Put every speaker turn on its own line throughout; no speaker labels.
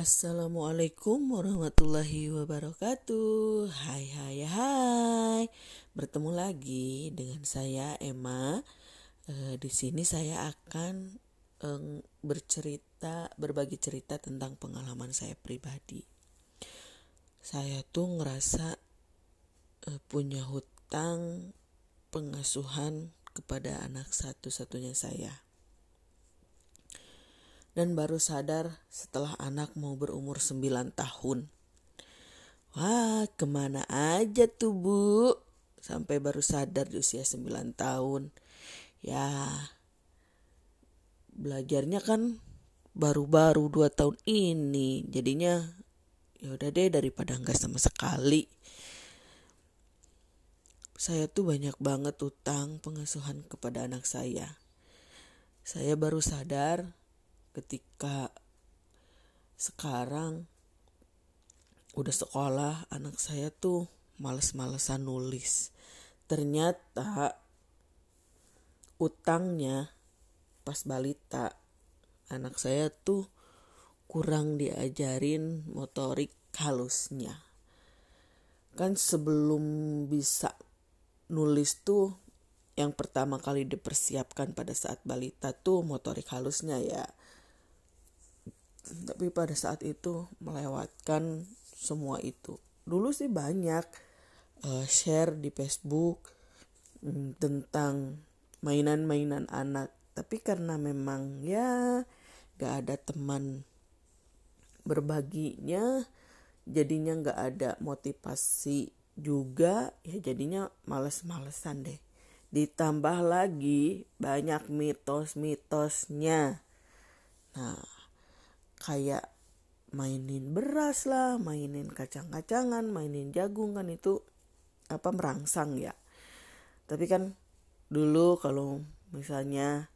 Assalamualaikum warahmatullahi wabarakatuh. Hai hai hai. Bertemu lagi dengan saya Emma. E, di sini saya akan e, bercerita, berbagi cerita tentang pengalaman saya pribadi. Saya tuh ngerasa e, punya hutang pengasuhan kepada anak satu-satunya saya dan baru sadar setelah anak mau berumur 9 tahun. Wah, ke mana aja tuh bu? Sampai baru sadar di usia 9 tahun. Ya, belajarnya kan baru-baru 2 tahun ini. Jadinya ya udah deh daripada enggak sama sekali. Saya tuh banyak banget utang pengasuhan kepada anak saya. Saya baru sadar ketika sekarang udah sekolah anak saya tuh males-malesan nulis. Ternyata utangnya pas balita anak saya tuh kurang diajarin motorik halusnya. Kan sebelum bisa nulis tuh yang pertama kali dipersiapkan pada saat balita tuh motorik halusnya ya tapi pada saat itu melewatkan semua itu. Dulu sih banyak uh, share di Facebook um, tentang mainan-mainan anak. Tapi karena memang ya gak ada teman berbaginya jadinya gak ada motivasi juga ya jadinya males-malesan deh. Ditambah lagi banyak mitos-mitosnya. Nah kayak mainin beras lah, mainin kacang-kacangan, mainin jagung kan itu apa merangsang ya. Tapi kan dulu kalau misalnya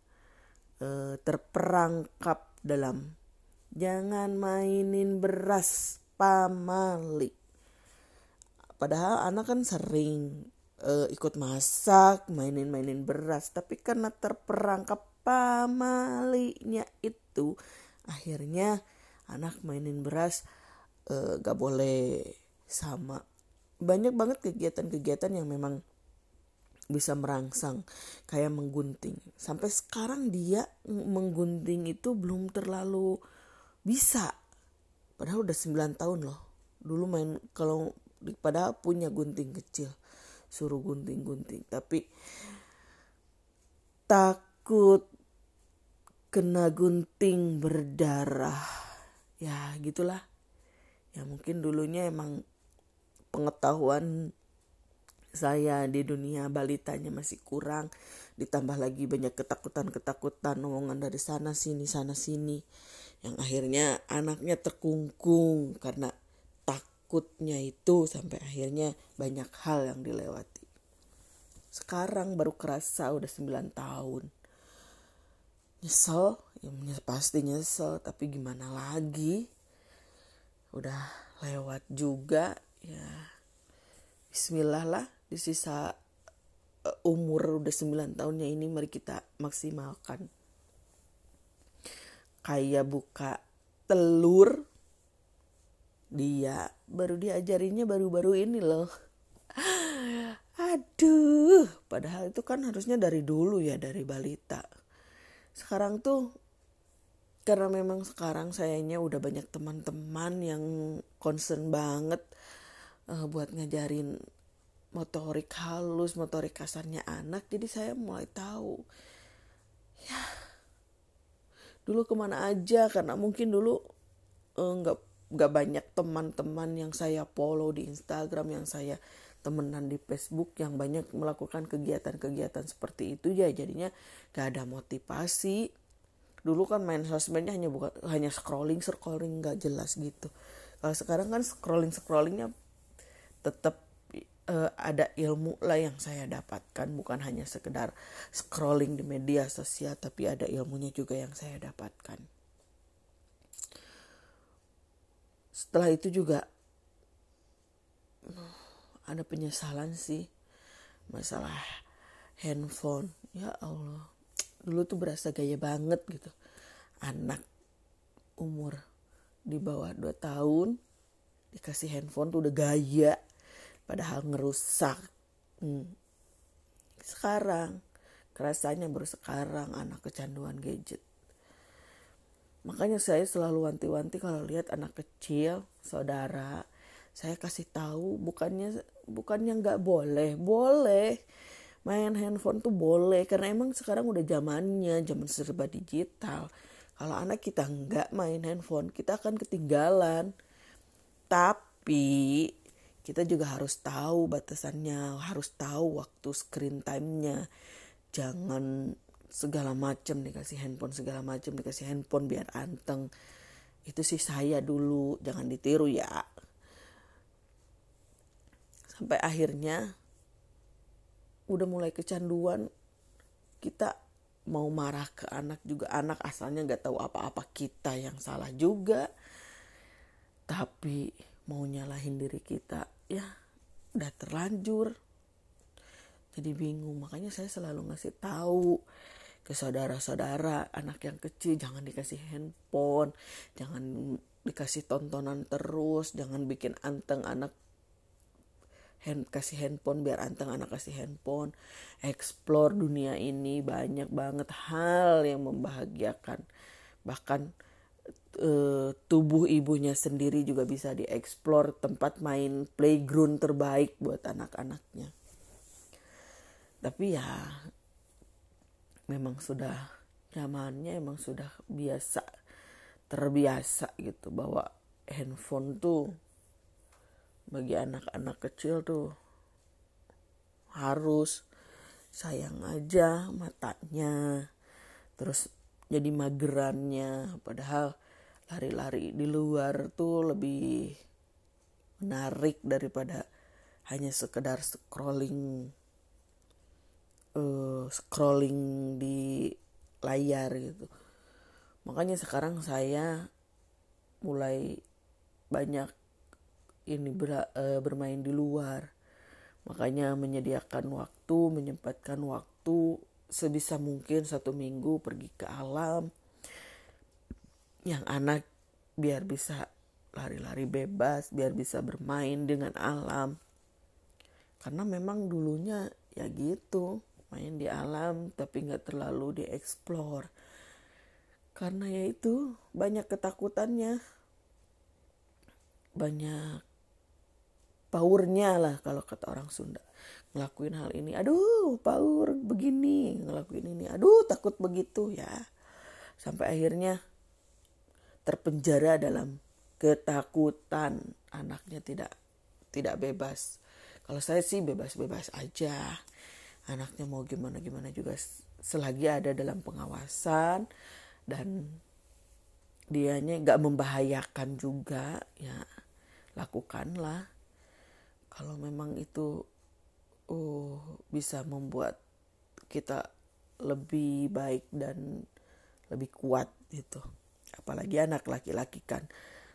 e, terperangkap dalam jangan mainin beras pamali. Padahal anak kan sering e, ikut masak, mainin-mainin beras, tapi karena terperangkap pamalinya itu akhirnya anak mainin beras uh, gak boleh sama. Banyak banget kegiatan-kegiatan yang memang bisa merangsang kayak menggunting. Sampai sekarang dia menggunting itu belum terlalu bisa. Padahal udah 9 tahun loh. Dulu main kalau padahal punya gunting kecil suruh gunting-gunting. Tapi takut kena gunting berdarah. Ya gitulah. Ya mungkin dulunya emang pengetahuan saya di dunia balitanya masih kurang. Ditambah lagi banyak ketakutan-ketakutan omongan dari sana sini sana sini. Yang akhirnya anaknya terkungkung karena takutnya itu sampai akhirnya banyak hal yang dilewati. Sekarang baru kerasa udah 9 tahun nyesel ya pasti nyesel tapi gimana lagi? Udah lewat juga ya. Bismillah lah di sisa uh, umur udah 9 tahunnya ini mari kita maksimalkan. Kayak buka telur dia baru diajarinya baru-baru ini loh. Aduh padahal itu kan harusnya dari dulu ya dari balita sekarang tuh karena memang sekarang sayanya udah banyak teman-teman yang concern banget uh, buat ngajarin motorik halus, motorik kasarnya anak. Jadi saya mulai tahu. Ya, dulu ke mana aja karena mungkin dulu eh, nggak uh, nggak banyak teman-teman yang saya follow di Instagram yang saya temenan di Facebook yang banyak melakukan kegiatan-kegiatan seperti itu ya jadinya gak ada motivasi. Dulu kan main sosmednya hanya bukan hanya scrolling scrolling gak jelas gitu. Kalau sekarang kan scrolling scrollingnya tetap uh, ada ilmu lah yang saya dapatkan. Bukan hanya sekedar scrolling di media sosial tapi ada ilmunya juga yang saya dapatkan. Setelah itu juga ada penyesalan sih. Masalah handphone. Ya Allah. Dulu tuh berasa gaya banget gitu. Anak umur di bawah 2 tahun dikasih handphone tuh udah gaya padahal ngerusak. Hmm. sekarang kerasanya baru sekarang anak kecanduan gadget. Makanya saya selalu wanti-wanti kalau lihat anak kecil saudara saya kasih tahu bukannya bukannya nggak boleh boleh. Main handphone tuh boleh karena emang sekarang udah zamannya zaman serba digital. Kalau anak kita nggak main handphone kita akan ketinggalan. Tapi kita juga harus tahu batasannya harus tahu waktu screen time-nya. Jangan segala macam dikasih handphone segala macam dikasih handphone biar anteng. Itu sih saya dulu jangan ditiru ya sampai akhirnya udah mulai kecanduan. Kita mau marah ke anak juga. Anak asalnya nggak tahu apa-apa. Kita yang salah juga. Tapi mau nyalahin diri kita ya udah terlanjur. Jadi bingung. Makanya saya selalu ngasih tahu ke saudara-saudara anak yang kecil jangan dikasih handphone jangan dikasih tontonan terus jangan bikin anteng anak hand, kasih handphone biar anteng anak kasih handphone. Explore dunia ini banyak banget hal yang membahagiakan. Bahkan e, tubuh ibunya sendiri juga bisa dieksplor tempat main playground terbaik buat anak-anaknya. Tapi ya memang sudah zamannya emang sudah biasa terbiasa gitu bahwa handphone tuh bagi anak-anak kecil tuh harus sayang aja matanya terus jadi magerannya. Padahal lari-lari di luar tuh lebih menarik daripada hanya sekedar scrolling uh, scrolling di layar gitu. Makanya sekarang saya mulai banyak ini ber, uh, bermain di luar. Makanya menyediakan waktu menyempatkan waktu sebisa mungkin satu minggu pergi ke alam. Yang anak biar bisa lari-lari bebas biar bisa bermain dengan alam. Karena memang dulunya ya gitu main di alam tapi nggak terlalu dieksplor. Karena ya itu banyak ketakutannya. Banyak powernya lah kalau kata orang Sunda. Ngelakuin hal ini aduh power begini ngelakuin ini aduh takut begitu ya. Sampai akhirnya terpenjara dalam ketakutan. Anaknya tidak tidak bebas. Kalau saya sih bebas-bebas aja. Anaknya mau gimana gimana juga selagi ada dalam pengawasan dan dianya nggak membahayakan juga ya lakukanlah kalau memang itu uh, bisa membuat kita lebih baik dan lebih kuat gitu. Apalagi anak laki-laki kan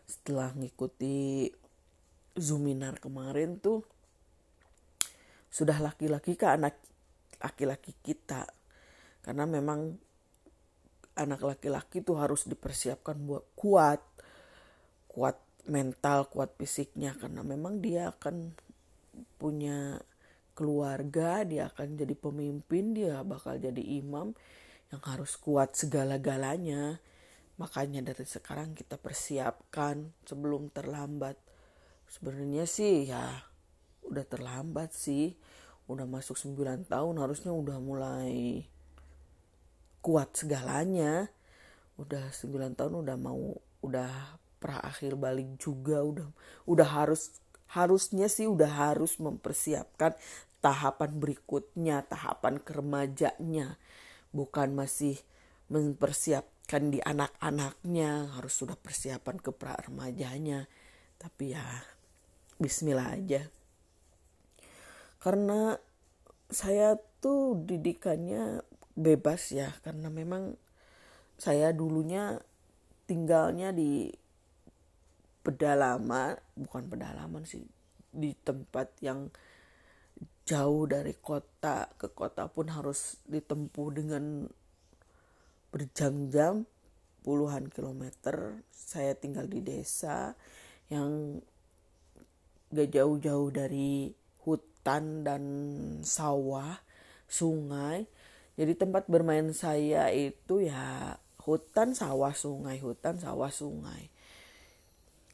setelah ngikuti zoominar kemarin tuh sudah laki-laki ke anak laki-laki kita. Karena memang anak laki-laki tuh harus dipersiapkan buat kuat kuat mental kuat fisiknya. Karena memang dia akan punya keluarga, dia akan jadi pemimpin, dia bakal jadi imam yang harus kuat segala-galanya. Makanya dari sekarang kita persiapkan sebelum terlambat. Sebenarnya sih ya udah terlambat sih. Udah masuk 9 tahun harusnya udah mulai kuat segalanya. Udah 9 tahun udah mau udah pra akhir balik juga udah udah harus harusnya sih udah harus mempersiapkan tahapan berikutnya, tahapan keremajanya, bukan masih mempersiapkan di anak-anaknya, harus sudah persiapan ke pra remajanya. Tapi ya bismillah aja. Karena saya tuh didikannya bebas ya, karena memang saya dulunya tinggalnya di pedalaman bukan pedalaman sih di tempat yang jauh dari kota ke kota pun harus ditempuh dengan berjam-jam puluhan kilometer. Saya tinggal di desa yang gak jauh-jauh dari hutan dan sawah sungai. Jadi tempat bermain saya itu ya hutan sawah sungai hutan sawah sungai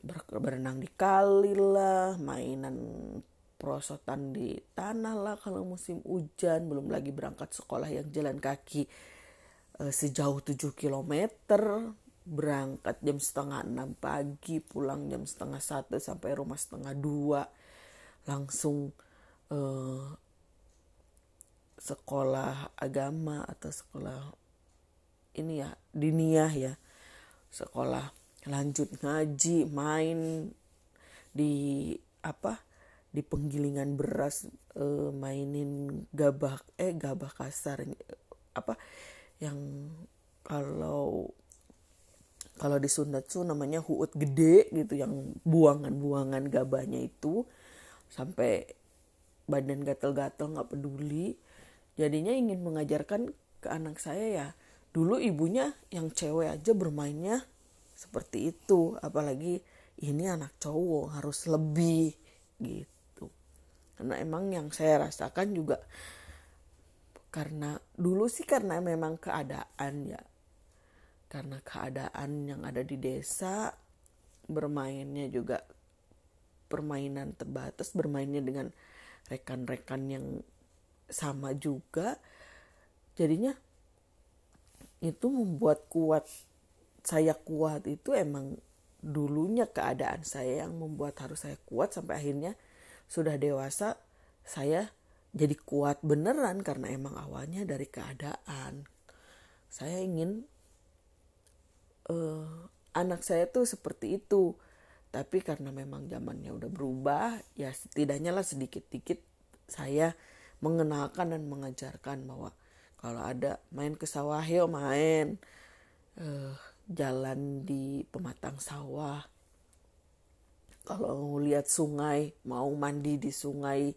berenang di kali lah mainan perosotan di tanah lah kalau musim hujan belum lagi berangkat sekolah yang jalan kaki e, sejauh 7 km berangkat jam setengah enam pagi pulang jam setengah satu sampai rumah setengah dua langsung e, sekolah agama atau sekolah ini ya diniah ya sekolah lanjut ngaji main di apa di penggilingan beras uh, mainin gabah eh gabah kasar apa yang kalau kalau di Sunda tuh namanya huut gede gitu yang buangan-buangan gabahnya itu sampai badan gatel-gatel nggak peduli. Jadinya ingin mengajarkan ke anak saya ya dulu ibunya yang cewek aja bermainnya seperti itu. Apalagi ini anak cowok harus lebih gitu. Karena emang yang saya rasakan juga karena dulu sih karena memang keadaan ya. Karena keadaan yang ada di desa bermainnya juga permainan terbatas bermainnya dengan rekan-rekan yang sama juga jadinya itu membuat kuat saya kuat itu emang dulunya keadaan saya yang membuat harus saya kuat sampai akhirnya sudah dewasa saya jadi kuat beneran karena emang awalnya dari keadaan. Saya ingin uh, anak saya tuh seperti itu. Tapi karena memang zamannya udah berubah ya setidaknya lah sedikit-dikit saya mengenalkan dan mengajarkan bahwa kalau ada main ke sawah yuk main. Uh, jalan di pematang sawah. Kalau lihat sungai mau mandi di sungai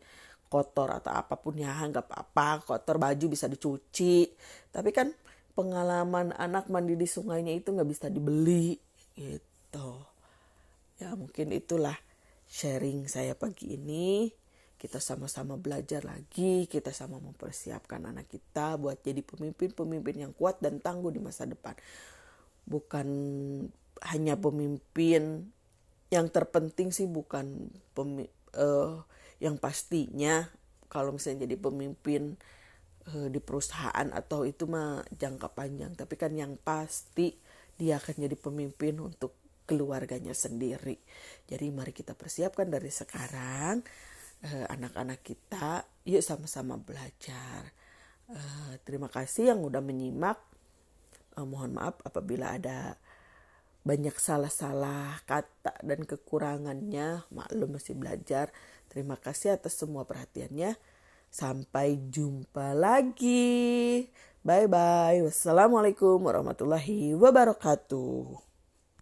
kotor atau apa pun ya nggak apa-apa kotor baju bisa dicuci. Tapi kan pengalaman anak mandi di sungainya itu nggak bisa dibeli gitu. Ya mungkin itulah sharing saya pagi ini. Kita sama-sama belajar lagi kita sama mempersiapkan anak kita buat jadi pemimpin-pemimpin yang kuat dan tangguh di masa depan bukan hanya pemimpin. Yang terpenting sih bukan pemi, uh, yang pastinya kalau misalnya jadi pemimpin uh, di perusahaan atau itu mah jangka panjang. Tapi kan yang pasti dia akan jadi pemimpin untuk keluarganya sendiri. Jadi mari kita persiapkan dari sekarang uh, anak-anak kita yuk sama-sama belajar. Uh, terima kasih yang udah menyimak uh, mohon maaf apabila ada banyak salah-salah kata dan kekurangannya. Maklum masih belajar. Terima kasih atas semua perhatiannya. Sampai jumpa lagi. Bye bye wassalamualaikum warahmatullahi wabarakatuh